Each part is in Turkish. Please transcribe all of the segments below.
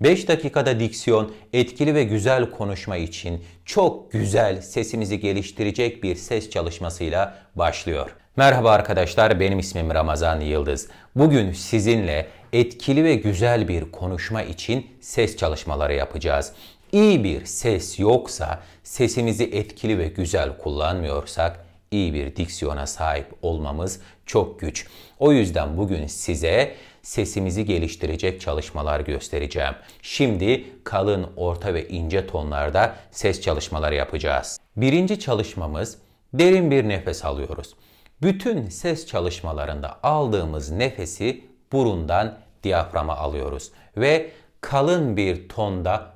5 dakikada diksiyon, etkili ve güzel konuşma için çok güzel sesimizi geliştirecek bir ses çalışmasıyla başlıyor. Merhaba arkadaşlar, benim ismim Ramazan Yıldız. Bugün sizinle etkili ve güzel bir konuşma için ses çalışmaları yapacağız. İyi bir ses yoksa, sesimizi etkili ve güzel kullanmıyorsak iyi bir diksiyona sahip olmamız çok güç. O yüzden bugün size sesimizi geliştirecek çalışmalar göstereceğim. Şimdi kalın, orta ve ince tonlarda ses çalışmaları yapacağız. Birinci çalışmamız derin bir nefes alıyoruz. Bütün ses çalışmalarında aldığımız nefesi burundan diyaframa alıyoruz ve kalın bir tonda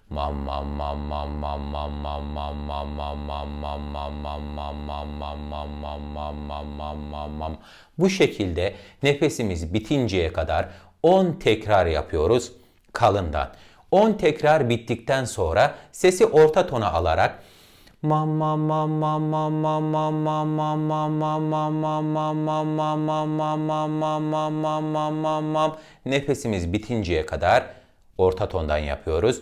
Bu şekilde nefesimiz bitinceye kadar 10 tekrar yapıyoruz kalından. 10 tekrar bittikten sonra sesi orta tona alarak nefesimiz bitinceye kadar orta tondan yapıyoruz.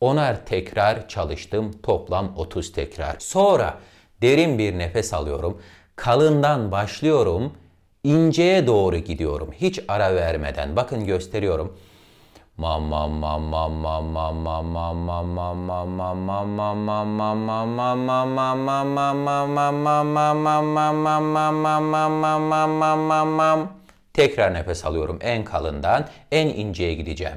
Onar tekrar çalıştım. Toplam 30 tekrar. Sonra derin bir nefes alıyorum. Kalından başlıyorum. İnceye doğru gidiyorum. Hiç ara vermeden. Bakın gösteriyorum. Tekrar nefes alıyorum en kalından en inceye gideceğim.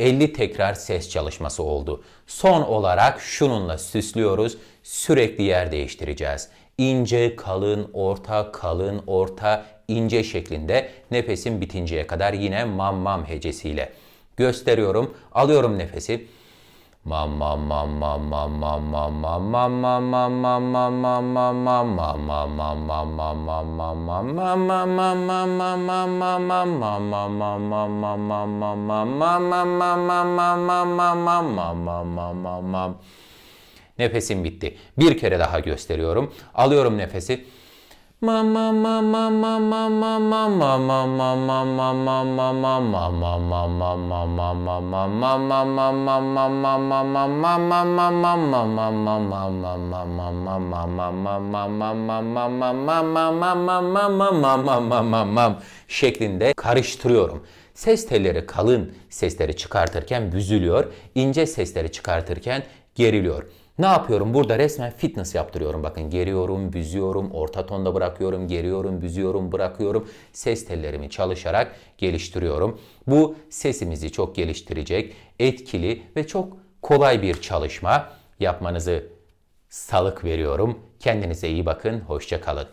50 tekrar ses çalışması oldu. Son olarak şununla süslüyoruz. Sürekli yer değiştireceğiz. İnce, kalın, orta, kalın, orta, ince şeklinde nefesin bitinceye kadar yine mam mam hecesiyle. Gösteriyorum. Alıyorum nefesi. Mam mam mam mam mam mam mam mam mam mam mam mam mam mam mam mam mam mam mam Nefesim bitti. Bir kere daha gösteriyorum. Alıyorum nefesi. Şeklinde karıştırıyorum. Ses telleri kalın sesleri çıkartırken büzülüyor, ince sesleri çıkartırken geriliyor. Ne yapıyorum? Burada resmen fitness yaptırıyorum. Bakın geriyorum, büzüyorum, orta tonda bırakıyorum, geriyorum, büzüyorum, bırakıyorum. Ses tellerimi çalışarak geliştiriyorum. Bu sesimizi çok geliştirecek, etkili ve çok kolay bir çalışma yapmanızı salık veriyorum. Kendinize iyi bakın, hoşça kalın.